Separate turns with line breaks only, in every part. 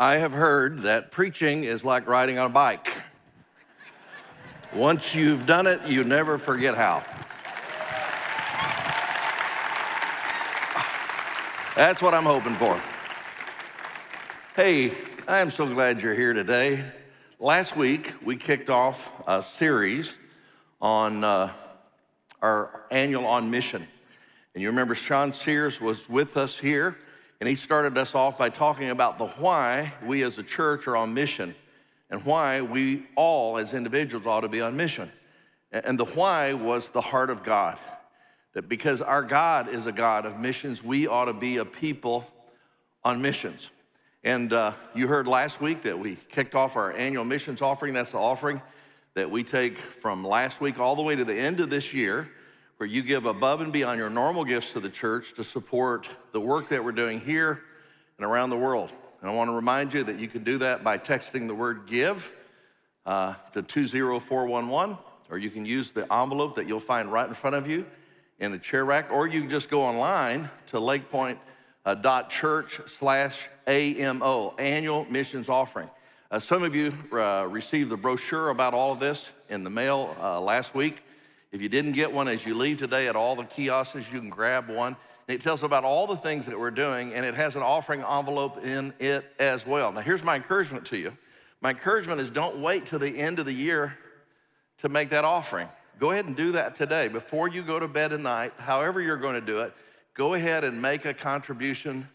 I have heard that preaching is like riding on a bike. Once you've done it, you never forget how. That's what I'm hoping for. Hey, I am so glad you're here today. Last week, we kicked off a series on uh, our annual On Mission. And you remember Sean Sears was with us here and he started us off by talking about the why we as a church are on mission and why we all as individuals ought to be on mission. And the why was the heart of God. That because our God is a God of missions, we ought to be a people on missions. And uh, you heard last week that we kicked off our annual missions offering. That's the offering that we take from last week all the way to the end of this year where you give above and beyond your normal gifts to the church to support the work that we're doing here and around the world. And I want to remind you that you can do that by texting the word give uh, to 20411, or you can use the envelope that you'll find right in front of you in a chair rack, or you can just go online to lakepointe.church slash AMO, Annual Missions Offering. Uh, some of you uh, received the brochure about all of this in the mail uh, last week. If you didn't get one as you leave today at all the kiosks, you can grab one. And it tells about all the things that we're doing, and it has an offering envelope in it as well. Now, here's my encouragement to you. My encouragement is don't wait till the end of the year to make that offering. Go ahead and do that today. Before you go to bed at night, however you're going to do it, go ahead and make a contribution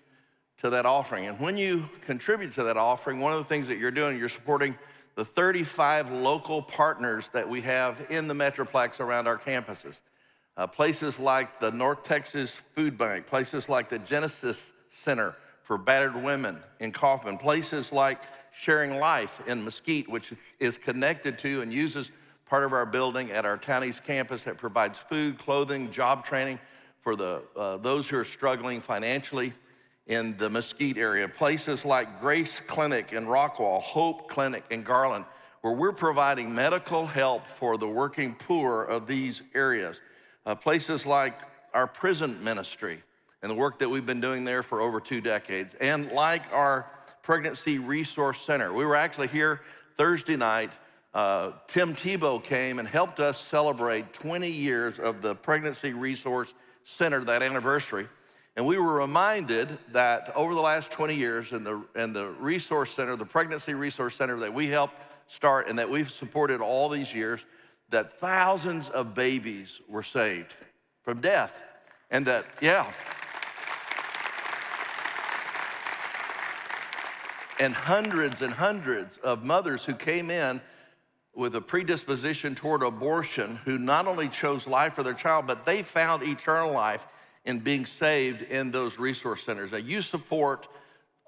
to that offering. And when you contribute to that offering, one of the things that you're doing, you're supporting the 35 local partners that we have in the Metroplex around our campuses. Uh, places like the North Texas Food Bank, places like the Genesis Center for Battered Women in Kaufman, places like Sharing Life in Mesquite, which is connected to and uses part of our building at our Town East campus that provides food, clothing, job training for the, uh, those who are struggling financially in the Mesquite area, places like Grace Clinic in Rockwall, Hope Clinic in Garland, where we're providing medical help for the working poor of these areas. Uh, places like our prison ministry and the work that we've been doing there for over two decades, and like our Pregnancy Resource Center. We were actually here Thursday night. Uh, Tim Tebow came and helped us celebrate 20 years of the Pregnancy Resource Center, that anniversary. And we were reminded that over the last 20 years in the, in the Resource Center, the Pregnancy Resource Center that we helped start and that we've supported all these years, that thousands of babies were saved from death. And that, yeah. And hundreds and hundreds of mothers who came in with a predisposition toward abortion who not only chose life for their child, but they found eternal life in being saved in those resource centers. Now, you support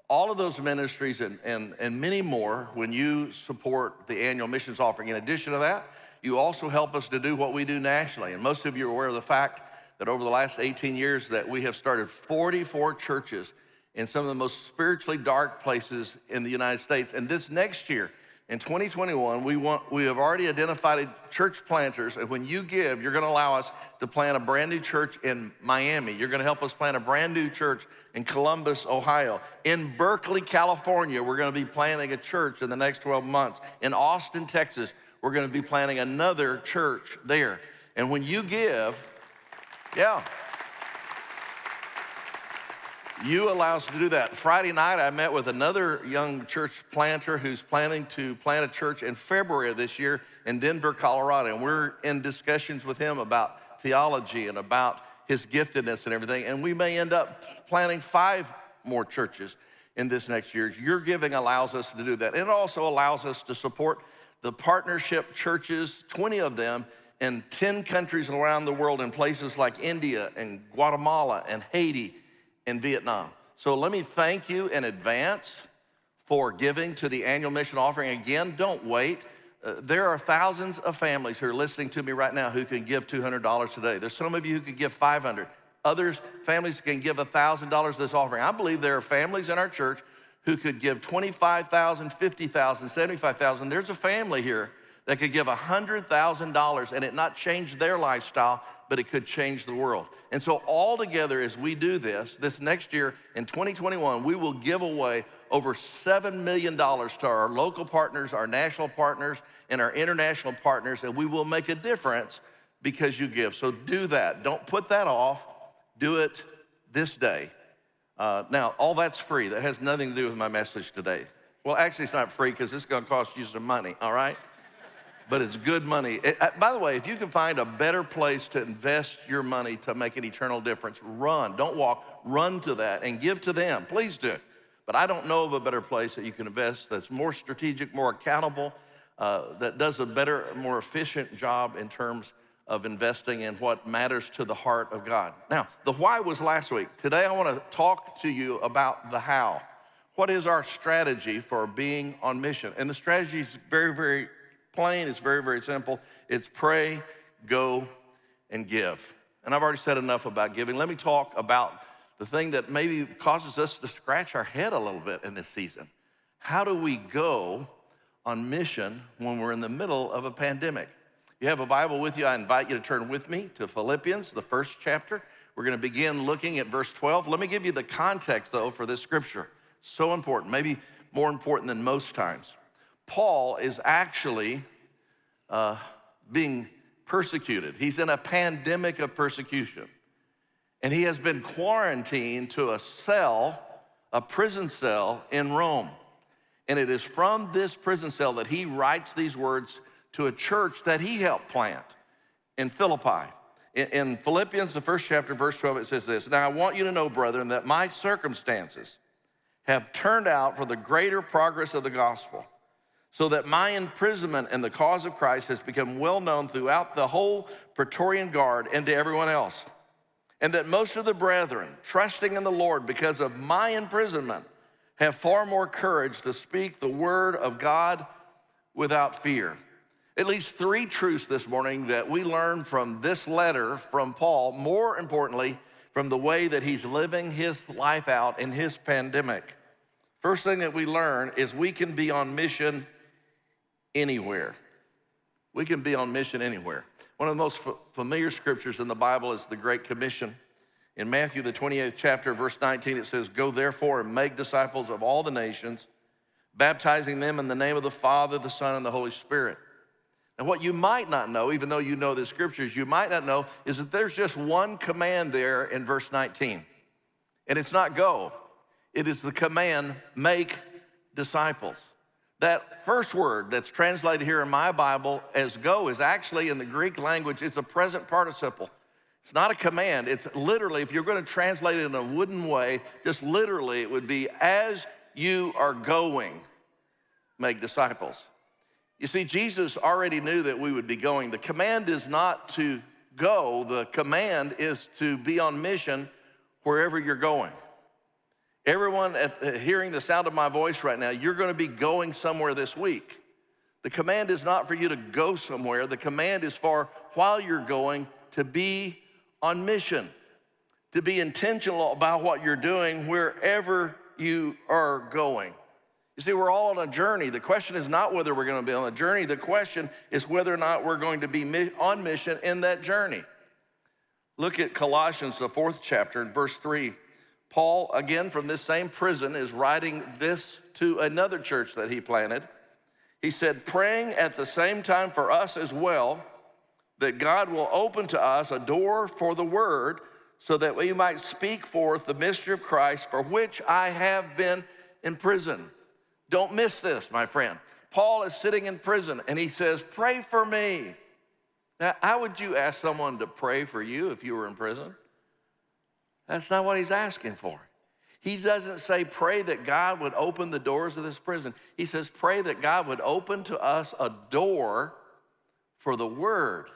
all of those ministries and, and, and many more when you support the annual missions offering. In addition to that, you also help us to do what we do nationally. And most of you are aware of the fact that over the last 18 years that we have started 44 churches in some of the most spiritually dark places in the United States. And this next year, in 2021, we, want, we have already identified church planters, and when you give, you're going to allow us to plant a brand new church in Miami. You're going to help us plant a brand new church in Columbus, Ohio. In Berkeley, California, we're going to be planting a church in the next 12 months. In Austin, Texas, we're going to be planting another church there. And when you give, yeah. You allow us to do that. Friday night, I met with another young church planter who's planning to plant a church in February of this year in Denver, Colorado. And we're in discussions with him about theology and about his giftedness and everything. And we may end up planting five more churches in this next year. Your giving allows us to do that. It also allows us to support the partnership churches, 20 of them in 10 countries around the world in places like India and Guatemala and Haiti and Vietnam. So let me thank you in advance for giving to the annual mission offering. Again, don't wait. Uh, there are thousands of families who are listening to me right now who can give $200 today. There's some of you who can give 500. Others, families can give $1,000 this offering. I believe there are families in our church who could give 25,000, 50,000, 75,000. There's a family here that could give $100,000 and it not change their lifestyle, but it could change the world. And so, all together, as we do this, this next year in 2021, we will give away over $7 million to our local partners, our national partners, and our international partners, and we will make a difference because you give. So, do that. Don't put that off. Do it this day. Uh, now, all that's free. That has nothing to do with my message today. Well, actually, it's not free because it's going to cost you some money, all right? But it's good money. It, uh, by the way, if you can find a better place to invest your money to make an eternal difference, run. Don't walk, run to that and give to them. Please do. But I don't know of a better place that you can invest that's more strategic, more accountable, uh, that does a better, more efficient job in terms of investing in what matters to the heart of God. Now, the why was last week. Today, I want to talk to you about the how. What is our strategy for being on mission? And the strategy is very, very plain, it's very, very simple. It's pray, go, and give. And I've already said enough about giving. Let me talk about the thing that maybe causes us to scratch our head a little bit in this season. How do we go on mission when we're in the middle of a pandemic? you have a Bible with you, I invite you to turn with me to Philippians, the first chapter. We're going to begin looking at verse 12. Let me give you the context, though, for this scripture. So important, maybe more important than most times. Paul is actually uh, being persecuted, he's in a pandemic of persecution. And he has been quarantined to a cell, a prison cell in Rome. And it is from this prison cell that he writes these words to a church that he helped plant in Philippi. In, Philippians, the first chapter, verse 12, it says this Now I want you to know, brethren, that my circumstances have turned out for the greater progress of the gospel, so that my imprisonment in the cause of Christ has become well known throughout the whole Praetorian Guard and to everyone else. And that most of the brethren, trusting in the Lord because of my imprisonment, have far more courage to speak the word of God without fear at least three truths this morning that we learn from this letter from Paul, more importantly, from the way that he's living his life out in his pandemic. First thing that we learn is we can be on mission anywhere. We can be on mission anywhere. One of the most familiar scriptures in the Bible is the Great Commission. In Matthew, the 28th chapter, verse 19, it says, Go therefore and make disciples of all the nations, baptizing them in the name of the Father, the Son, and the Holy Spirit and what you might not know, even though you know the scriptures, you might not know is that there's just one command there in verse 19. And it's not go, it is the command make disciples. That first word that's translated here in my Bible as go is actually in the Greek language, it's a present participle. It's not a command. It's literally, if you're going to translate it in a wooden way, just literally, it would be as you are going, make disciples. You see, Jesus already knew that we would be going. The command is not to go, the command is to be on mission wherever you're going. Everyone at, uh, hearing the sound of my voice right now, you're going to be going somewhere this week. The command is not for you to go somewhere, the command is for while you're going to be on mission, to be intentional about what you're doing wherever you are going. You see, we're all on a journey. The question is not whether we're going to be on a journey, the question is whether or not we're going to be on mission in that journey. Look at Colossians, the fourth chapter, verse 3. Paul, again from this same prison, is writing this to another church that he planted. He said, praying at the same time for us as well, that God will open to us a door for the word so that we might speak forth the mystery of Christ for which I have been in prison. Don't miss this, my friend. Paul is sitting in prison and he says, Pray for me. Now, how would you ask someone to pray for you if you were in prison? That's not what he's asking for. He doesn't say, Pray that God would open the doors of this prison. He says, Pray that God would open to us a door for the word.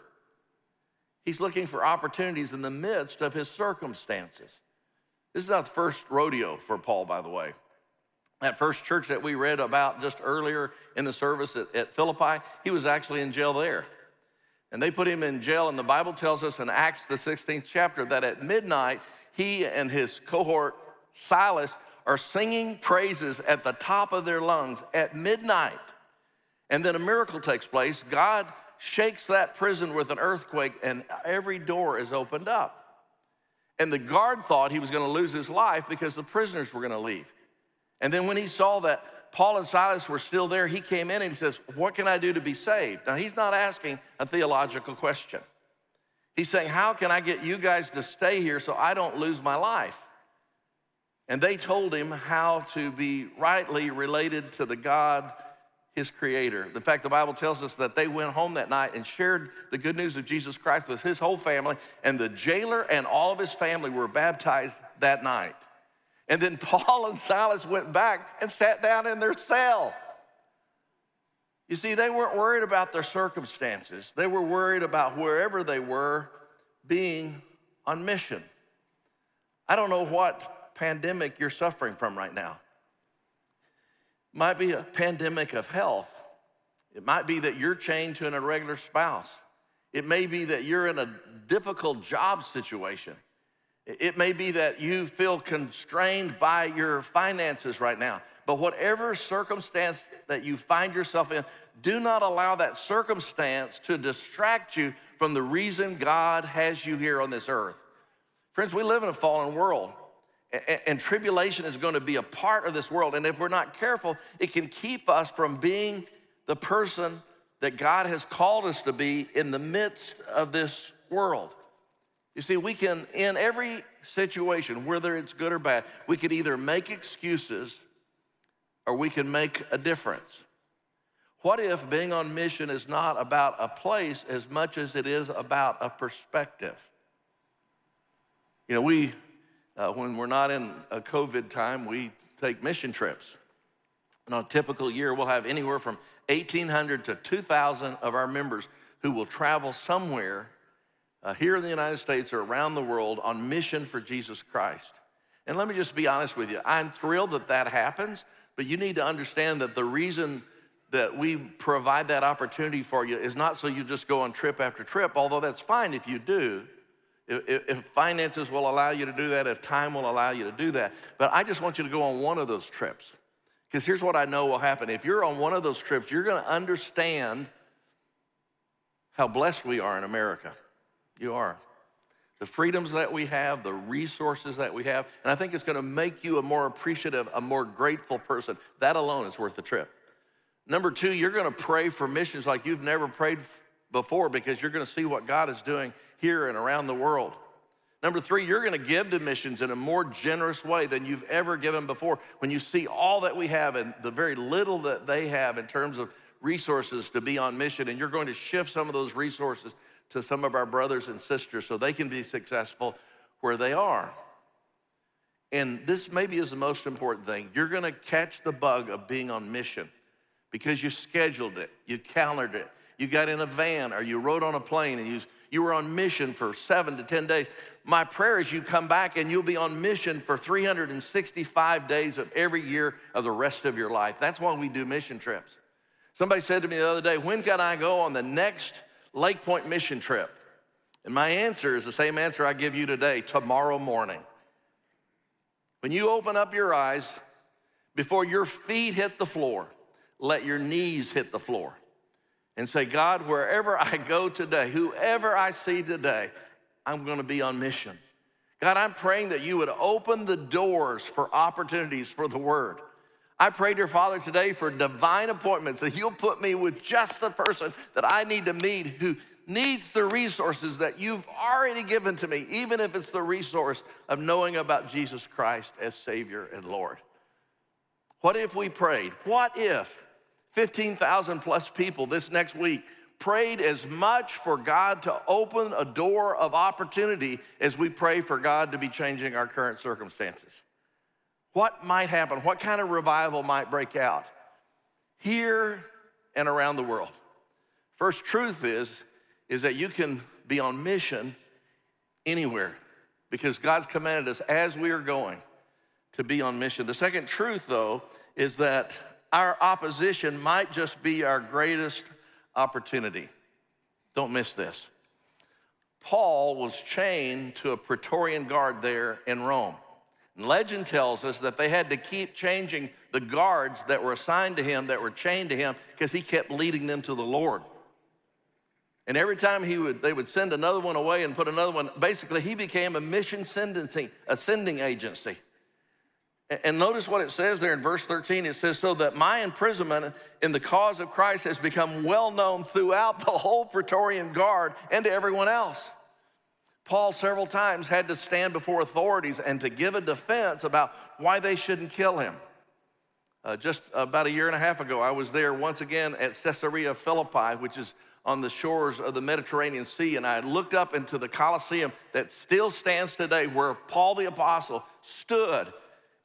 He's looking for opportunities in the midst of his circumstances. This is not the first rodeo for Paul, by the way. That first church that we read about just earlier in the service at, at, Philippi, he was actually in jail there. And they put him in jail, and the Bible tells us in Acts, the 16th chapter, that at midnight, he and his cohort, Silas, are singing praises at the top of their lungs at midnight. And then a miracle takes place. God shakes that prison with an earthquake, and every door is opened up. And the guard thought he was going to lose his life because the prisoners were going to leave. And then when he saw that Paul and Silas were still there, he came in and he says, What can I do to be saved? Now, he's not asking a theological question. He's saying, How can I get you guys to stay here so I don't lose my life? And they told him how to be rightly related to the God his creator. In fact, the Bible tells us that they went home that night and shared the good news of Jesus Christ with his whole family, and the jailer and all of his family were baptized that night. And then Paul and Silas went back and sat down in their cell. You see, they weren't worried about their circumstances, they were worried about wherever they were being on mission. I don't know what pandemic you're suffering from right now It might be a pandemic of health. It might be that you're chained to an irregular spouse. It may be that you're in a difficult job situation. It may be that you feel constrained by your finances right now. But whatever circumstance that you find yourself in, do not allow that circumstance to distract you from the reason God has you here on this earth. Friends, we live in a fallen world and, tribulation is going to be a part of this world. And if we're not careful, it can keep us from being the person that God has called us to be in the midst of this world. You see, we can, in every situation, whether it's good or bad, we can either make excuses or we can make a difference. What if being on mission is not about a place as much as it is about a perspective? You know, we uh, when we're not in a COVID time, we take mission trips. And on a typical year, we'll have anywhere from 1,800 to 2,000 of our members who will travel somewhere uh, here in the United States or around the world on mission for Jesus Christ. And let me just be honest with you. I'm thrilled that that happens, but you need to understand that the reason that we provide that opportunity for you is not so you just go on trip after trip, although that's fine if you do if, if, finances will allow you to do that, if time will allow you to do that. But I just want you to go on one of those trips. Because here's what I know will happen. If you're on one of those trips, you're going to understand how blessed we are in America. You are. The freedoms that we have, the resources that we have, and I think it's going to make you a more appreciative, a more grateful person. That alone is worth the trip. Number two, you're going to pray for missions like you've never prayed before because you're going to see what God is doing here and around the world. Number three, you're going to give to missions in a more generous way than you've ever given before. When you see all that we have and the very little that they have in terms of resources to be on mission, and you're going to shift some of those resources to some of our brothers and sisters so they can be successful where they are. And this maybe is the most important thing. You're going to catch the bug of being on mission because you scheduled it, you calendared it, you got in a van, or you rode on a plane and you you were on mission for seven to 10 days. My prayer is you come back and you'll be on mission for 365 days of every year of the rest of your life. That's why we do mission trips. Somebody said to me the other day, When can I go on the next Lake Pointe mission trip? And my answer is the same answer I give you today tomorrow morning. When you open up your eyes, before your feet hit the floor, let your knees hit the floor and say, God, wherever I go today, whoever I see today, I'm going to be on mission. God, I'm praying that you would open the doors for opportunities for the word. I pray, dear Father, today for divine appointments that you'll put me with just the person that I need to meet who needs the resources that you've already given to me, even if it's the resource of knowing about Jesus Christ as Savior and Lord. What if we prayed? What if 15,000 plus people this next week prayed as much for God to open a door of opportunity as we pray for God to be changing our current circumstances? What might happen? What kind of revival might break out here and around the world? First truth is is that you can be on mission anywhere because God's commanded us as we are going to be on mission. The second truth though is that our opposition might just be our greatest opportunity. Don't miss this. Paul was chained to a Praetorian guard there in Rome. And legend tells us that they had to keep changing the guards that were assigned to him, that were chained to him, because he kept leading them to the Lord. And every time he would, they would send another one away and put another one, basically he became a mission sentencing, a sending agency. And notice what it says there in verse 13. It says, So that my imprisonment in the cause of Christ has become well known throughout the whole Praetorian Guard and to everyone else. Paul several times had to stand before authorities and to give a defense about why they shouldn't kill him. Uh, just about a year and a half ago, I was there once again at Caesarea Philippi, which is on the shores of the Mediterranean Sea, and I looked up into the Colosseum that still stands today, where Paul the Apostle stood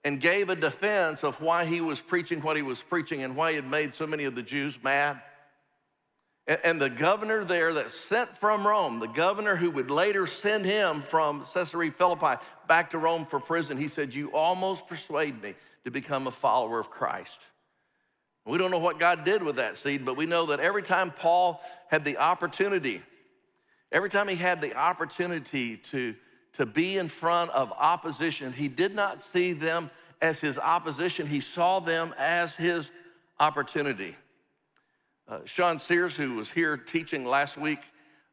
and gave a defense of why he was preaching what he was preaching and why he had made so many of the Jews mad. And the governor there that sent from Rome, the governor who would later send him from Caesarea Philippi back to Rome for prison, he said, You almost persuade me to become a follower of Christ. We don't know what God did with that seed, but we know that every time Paul had the opportunity, every time he had the opportunity to, to be in front of opposition, he did not see them as his opposition, he saw them as his opportunity. Uh, Sean Sears, who was here teaching last week,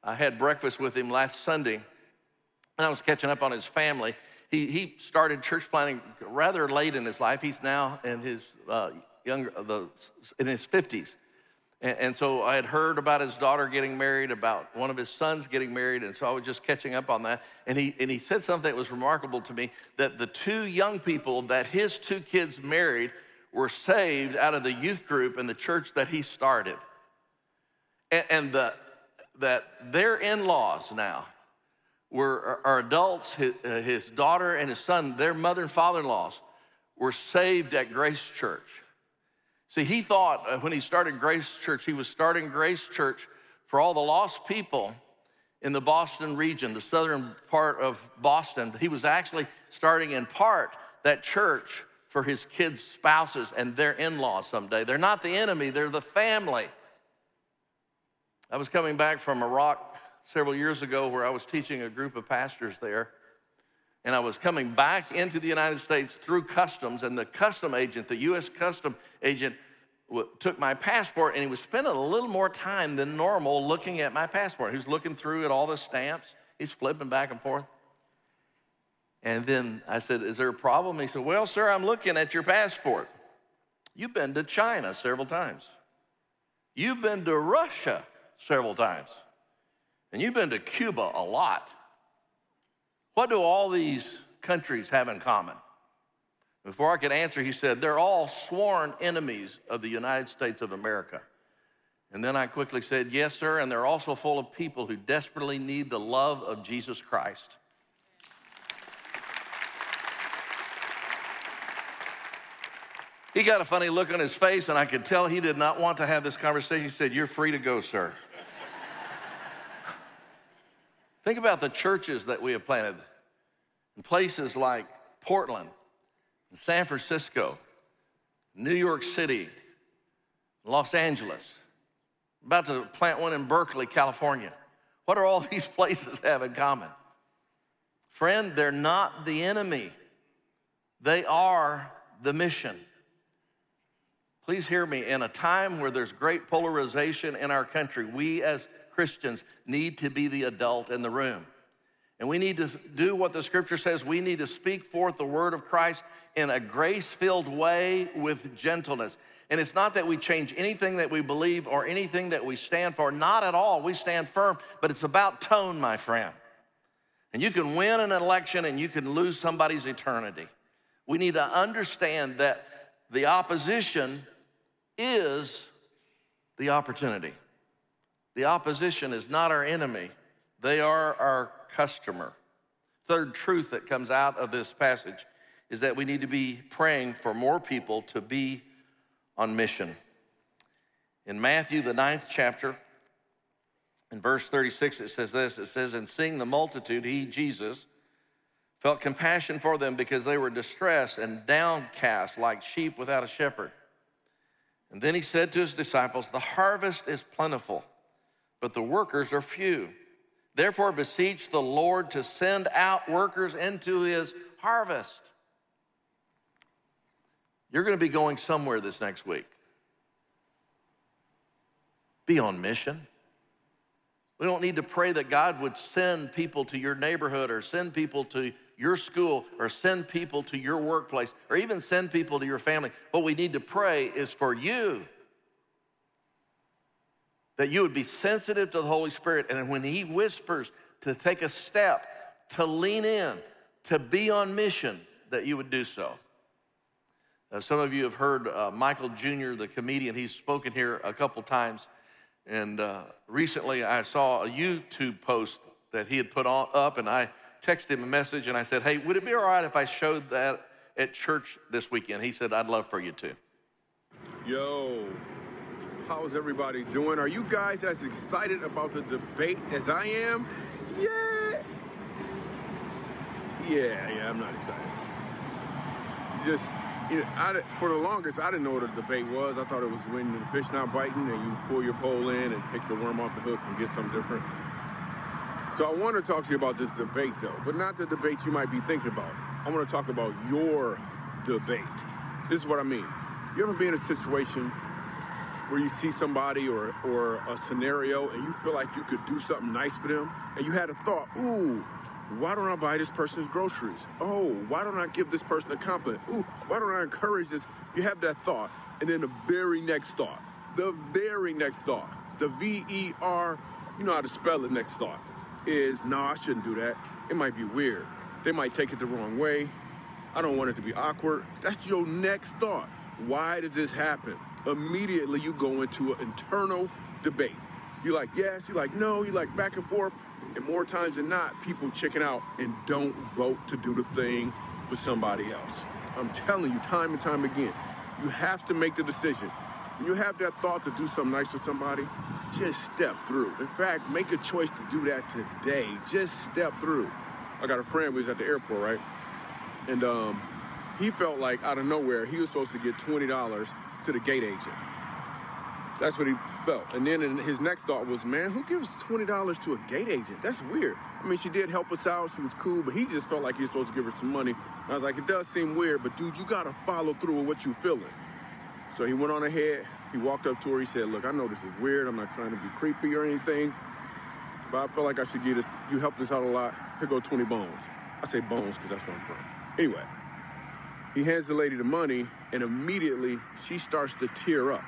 I had breakfast with him last Sunday, and I was catching up on his family. He, he started church planting rather late in his life. He's now in his uh, younger, the, in his 50s. And, and so I had heard about his daughter getting married, about one of his sons getting married, and so I was just catching up on that. And he, and he said something that was remarkable to me that the two young people that his two kids married were saved out of the youth group in the church that he started. And, and the, that their in laws now were, are adults, his, uh, his daughter and his son, their mother and father in laws were saved at Grace Church. See, he thought uh, when he started Grace Church, he was starting Grace Church for all the lost people in the Boston region, the southern part of Boston. He was actually starting in part that church for his kids' spouses and their in laws someday. They're not the enemy, they're the family. I was coming back from Iraq several years ago where I was teaching a group of pastors there. And I was coming back into the United States through customs, and the custom agent, the US custom agent, took my passport and he was spending a little more time than normal looking at my passport. He was looking through at all the stamps, he's flipping back and forth. And then I said, Is there a problem? He said, Well, sir, I'm looking at your passport. You've been to China several times, you've been to Russia several times, and you've been to Cuba a lot. What do all these countries have in common? Before I could answer, he said, They're all sworn enemies of the United States of America. And then I quickly said, Yes, sir, and they're also full of people who desperately need the love of Jesus Christ. He got a funny look on his face, and I could tell he did not want to have this conversation. He said, You're free to go, sir. Think about the churches that we have planted in places like Portland, San Francisco, New York City, Los Angeles. About to plant one in Berkeley, California. What do all these places have in common? Friend, they're not the enemy, they are the mission. Please hear me. In a time where there's great polarization in our country, we as Christians need to be the adult in the room. And we need to do what the scripture says. We need to speak forth the word of Christ in a grace filled way with gentleness. And it's not that we change anything that we believe or anything that we stand for, not at all. We stand firm, but it's about tone, my friend. And you can win an election and you can lose somebody's eternity. We need to understand that the opposition is the opportunity. The opposition is not our enemy, they are our customer. Third truth that comes out of this passage is that we need to be praying for more people to be on mission. In Matthew, the ninth chapter, in verse 36, it says this it says, And seeing the multitude, he, Jesus, felt compassion for them because they were distressed and downcast like sheep without a shepherd. And then he said to his disciples, The harvest is plentiful, but the workers are few. Therefore, beseech the Lord to send out workers into his harvest. You're going to be going somewhere this next week. Be on mission. We don't need to pray that God would send people to your neighborhood or send people to your school or send people to your workplace or even send people to your family. What we need to pray is for you that you would be sensitive to the Holy Spirit. And when He whispers to take a step, to lean in, to be on mission, that you would do so. Uh, some of you have heard uh, Michael Jr., the comedian. He's spoken here a couple times. And uh, recently I saw a YouTube post that he had put on, up, and I texted him a message and I said, Hey, would it be all right if I showed that at church this weekend? He said, I'd love for you to.
Yo, how's everybody doing? Are you guys as excited about the debate as I am? Yeah. Yeah, yeah, I'm not excited. Just, you know, I, for the longest, I didn't know what a debate was. I thought it was when the fish not biting and you pull your pole in and take the worm off the hook and get something different. So I want to talk to you about this debate, though, but not the debate you might be thinking about. I want to talk about your debate. This is what I mean. You ever be in a situation where you see somebody or, or a scenario and you feel like you could do something nice for them, and you had a thought, ooh, why don't I buy this person's groceries? Oh, why don't I give this person a compliment? Ooh, why don't I encourage this? You have that thought, and then the very next thought, the very next thought, the V E R, you know how to spell it next thought is, no, I shouldn't do that. It might be weird. They might take it the wrong way. I don't want it to be awkward. That's your next thought. Why does this happen? Immediately you go into an internal debate. You're like, yes, you're like, no, you're like back and forth. And more times than not, people chicken out and don't vote to do the thing for somebody else. I'm telling you, time and time again, you have to make the decision. When you have that thought to do something nice for somebody, just step through. In fact, make a choice to do that today. Just step through. I got a friend who was at the airport, right? And um, he felt like out of nowhere he was supposed to get $20 to the gate agent. That's what he felt. And then his next thought was, man, who gives $20 to a gate agent? That's weird. I mean, she did help us out. She was cool, but he just felt like he was supposed to give her some money. And I was like, it does seem weird, but dude, you got to follow through with what you're feeling. So he went on ahead. He walked up to her. He said, Look, I know this is weird. I'm not trying to be creepy or anything, but I feel like I should get this. You helped us out a lot. Here go 20 bones. I say bones because that's where I'm from. Anyway, he hands the lady the money, and immediately she starts to tear up.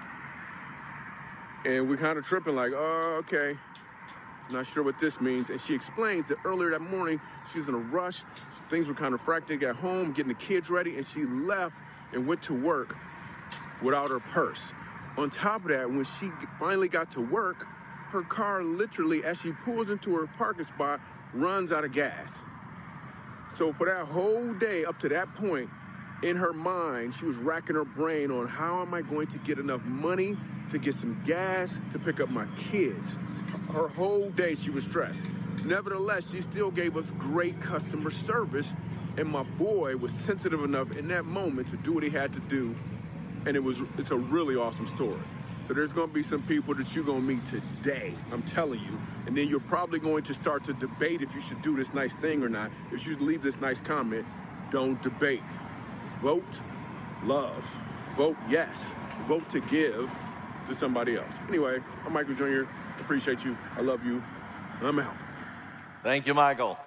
And we're kind of tripping, like, oh, okay. Not sure what this means. And she explains that earlier that morning, she was in a rush. Things were kind of frantic at home, getting the kids ready, and she left and went to work without her purse. On top of that, when she finally got to work, her car literally, as she pulls into her parking spot, runs out of gas. So for that whole day up to that point, in her mind, she was racking her brain on how am I going to get enough money to get some gas to pick up my kids. Her whole day she was stressed. Nevertheless, she still gave us great customer service, and my boy was sensitive enough in that moment to do what he had to do and it was it's a really awesome story. So there's going to be some people that you're going to meet today. I'm telling you, and then you're probably going to start to debate if you should do this nice thing or not. If you leave this nice comment, don't debate. Vote love. Vote yes. Vote to give to somebody else. Anyway, I'm Michael Jr. Appreciate you. I love you. I'm out.
Thank you, Michael.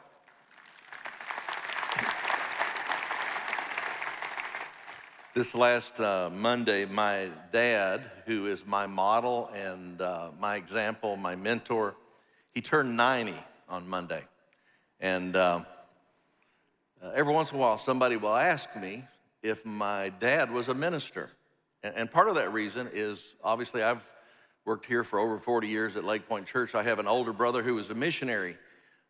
This last uh, Monday, my dad, who is my model and uh, my example, my mentor, he turned 90 on Monday. And uh, uh, every once in a while, somebody will ask me if my dad was a minister. And, and part of that reason is obviously I've worked here for over 40 years at Lake Pointe Church. I have an older brother who was a missionary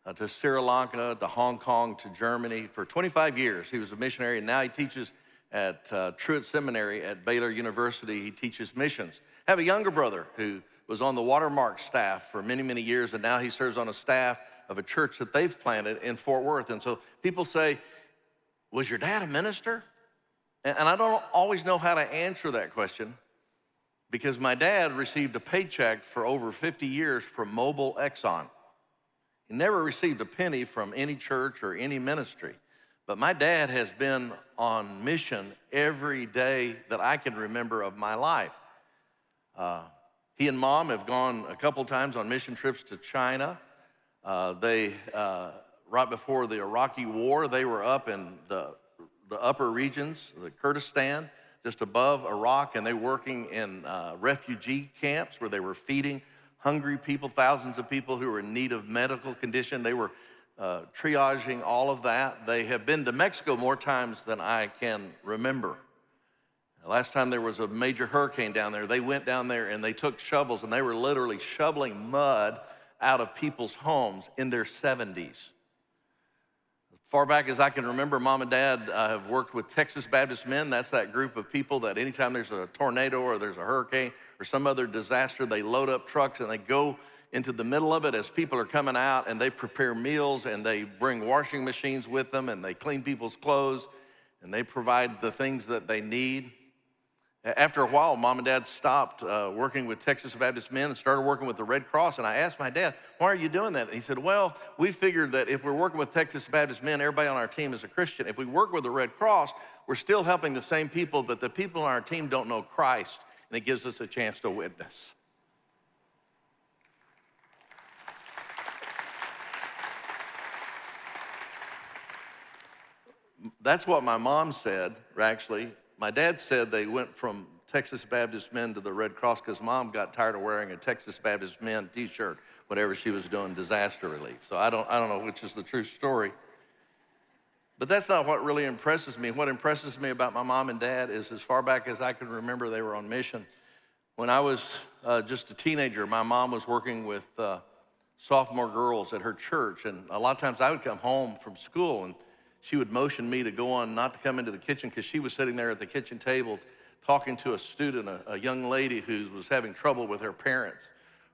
uh, to Sri Lanka, to Hong Kong, to Germany. For 25 years, he was a missionary, and now he teaches at uh, Truett Seminary at Baylor University. He teaches missions. I have a younger brother who was on the Watermark staff for many, many years, and now he serves on a staff of a church that they've planted in Fort Worth. And so people say, Was your dad a minister? And I don't always know how to answer that question because my dad received a paycheck for over 50 years from Mobil Exxon. He never received a penny from any church or any ministry. But my dad has been on mission every day that I can remember of my life. Uh, he and mom have gone a couple times on mission trips to China. Uh, they, uh, right before the Iraqi war, they were up in the, the upper regions, the Kurdistan, just above Iraq, and they were working in uh, refugee camps where they were feeding hungry people, thousands of people who were in need of medical condition. They were uh, triaging all of that. They have been to Mexico more times than I can remember. Last time there was a major hurricane down there, they went down there and they took shovels and they were literally shoveling mud out of people's homes in their 70s. As far back as I can remember, mom and dad uh, have worked with Texas Baptist Men. That's that group of people that anytime there's a tornado or there's a hurricane or some other disaster, they load up trucks and they go into the middle of it as people are coming out and they prepare meals and they bring washing machines with them and they clean people's clothes and they provide the things that they need. After a while, mom and dad stopped uh, working with Texas Baptist Men and started working with the Red Cross. And I asked my dad, Why are you doing that? And he said, Well, we figured that if we're working with Texas Baptist Men, everybody on our team is a Christian. If we work with the Red Cross, we're still helping the same people, but the people on our team don't know Christ. And it gives us a chance to witness. That's what my mom said, actually. My dad said they went from Texas Baptist Men to the Red Cross because mom got tired of wearing a Texas Baptist Men t shirt whenever she was doing disaster relief. So I don't, I don't know which is the true story. But that's not what really impresses me. What impresses me about my mom and dad is as far back as I can remember, they were on mission. When I was uh, just a teenager, my mom was working with uh, sophomore girls at her church. And a lot of times I would come home from school and she would motion me to go on, not to come into the kitchen, because she was sitting there at the kitchen table talking to a student, a, a, young lady who was having trouble with her parents.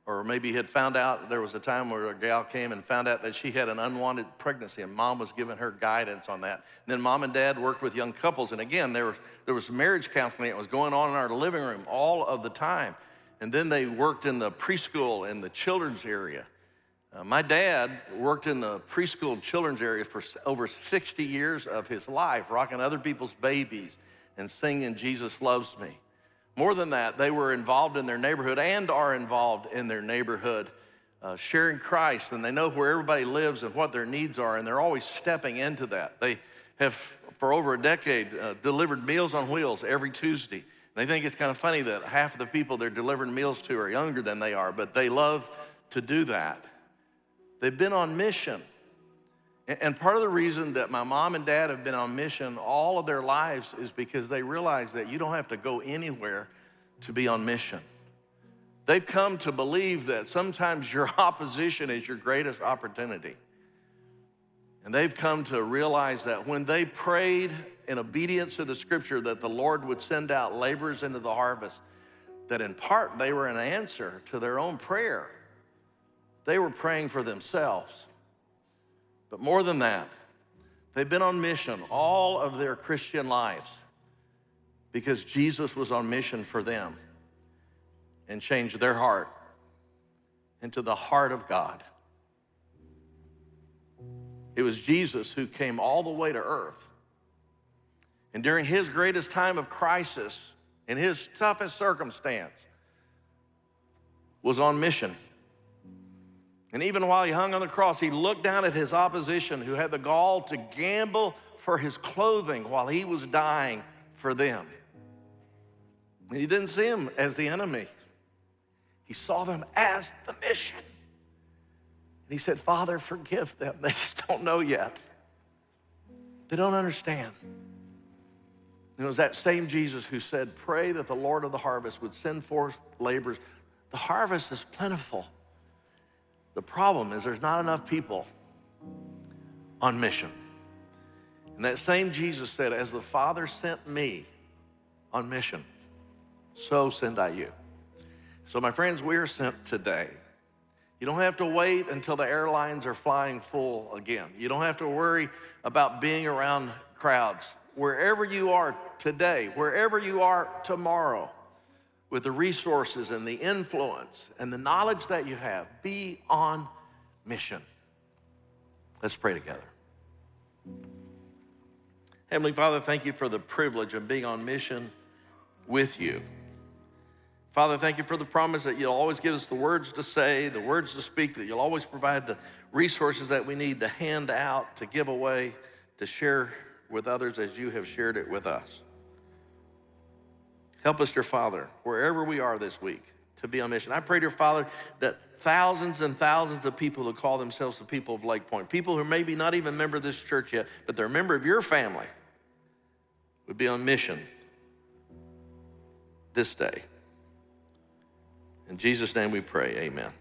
Or maybe had found out there was a time where a gal came and found out that she had an unwanted pregnancy, and mom was giving her guidance on that. And then mom and dad worked with young couples, and again, there there was marriage counseling that was going on in our living room all of the time. And then they worked in the preschool and the children's area. Uh, my dad worked in the preschool children's area for over 60 years of his life, rocking other people's babies and singing Jesus Loves Me. More than that, they were involved in their neighborhood and are involved in their neighborhood, uh, sharing Christ, and they know where everybody lives and what their needs are, and they're always stepping into that. They have, for over a decade, uh, delivered Meals on Wheels every Tuesday. They think it's kind of funny that half of the people they're delivering meals to are younger than they are, but they love to do that. They've been on mission. And part of the reason that my mom and dad have been on mission all of their lives is because they realize that you don't have to go anywhere to be on mission. They've come to believe that sometimes your opposition is your greatest opportunity. And they've come to realize that when they prayed in obedience to the scripture that the Lord would send out laborers into the harvest, that in part they were an answer to their own prayer. They were praying for themselves. But more than that, they've been on mission all of their Christian lives because Jesus was on mission for them and changed their heart into the heart of God. It was Jesus who came all the way to earth. And during his greatest time of crisis, in his toughest circumstance, was on mission. And even while he hung on the cross, he looked down at his opposition who had the gall to gamble for his clothing while he was dying for them. And he didn't see them as the enemy, he saw them as the mission. And he said, Father, forgive them. They just don't know yet. They don't understand. And it was that same Jesus who said, Pray that the Lord of the harvest would send forth laborers. The harvest is plentiful. The problem is there's not enough people on mission. And that same Jesus said, As the Father sent me on mission, so send I you. So, my friends, we are sent today. You don't have to wait until the airlines are flying full again. You don't have to worry about being around crowds. Wherever you are today, wherever you are tomorrow, with the resources and the influence and the knowledge that you have, be on mission. Let's pray together. Heavenly Father, thank you for the privilege of being on mission with you. Father, thank you for the promise that you'll always give us the words to say, the words to speak, that you'll always provide the resources that we need to hand out, to give away, to share with others as you have shared it with us. Help us, dear Father, wherever we are this week, to be on mission. I pray, dear Father, that thousands and thousands of people who call themselves the people of Lake Pointe, people who maybe not even a member of this church yet, but they're a member of your family, would be on mission this day. In Jesus' name we pray, amen.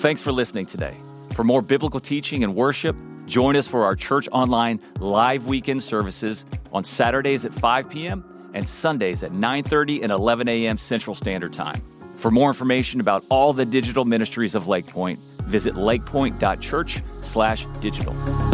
Thanks for listening today. For more biblical teaching and worship, join us for our Church Online live weekend services on Saturdays at 5 p.m. and Sundays at 9:30 and 11 a.m. Central Standard Time. For more information about all the digital ministries of Lake Pointe, visit lakepointe.church/digital.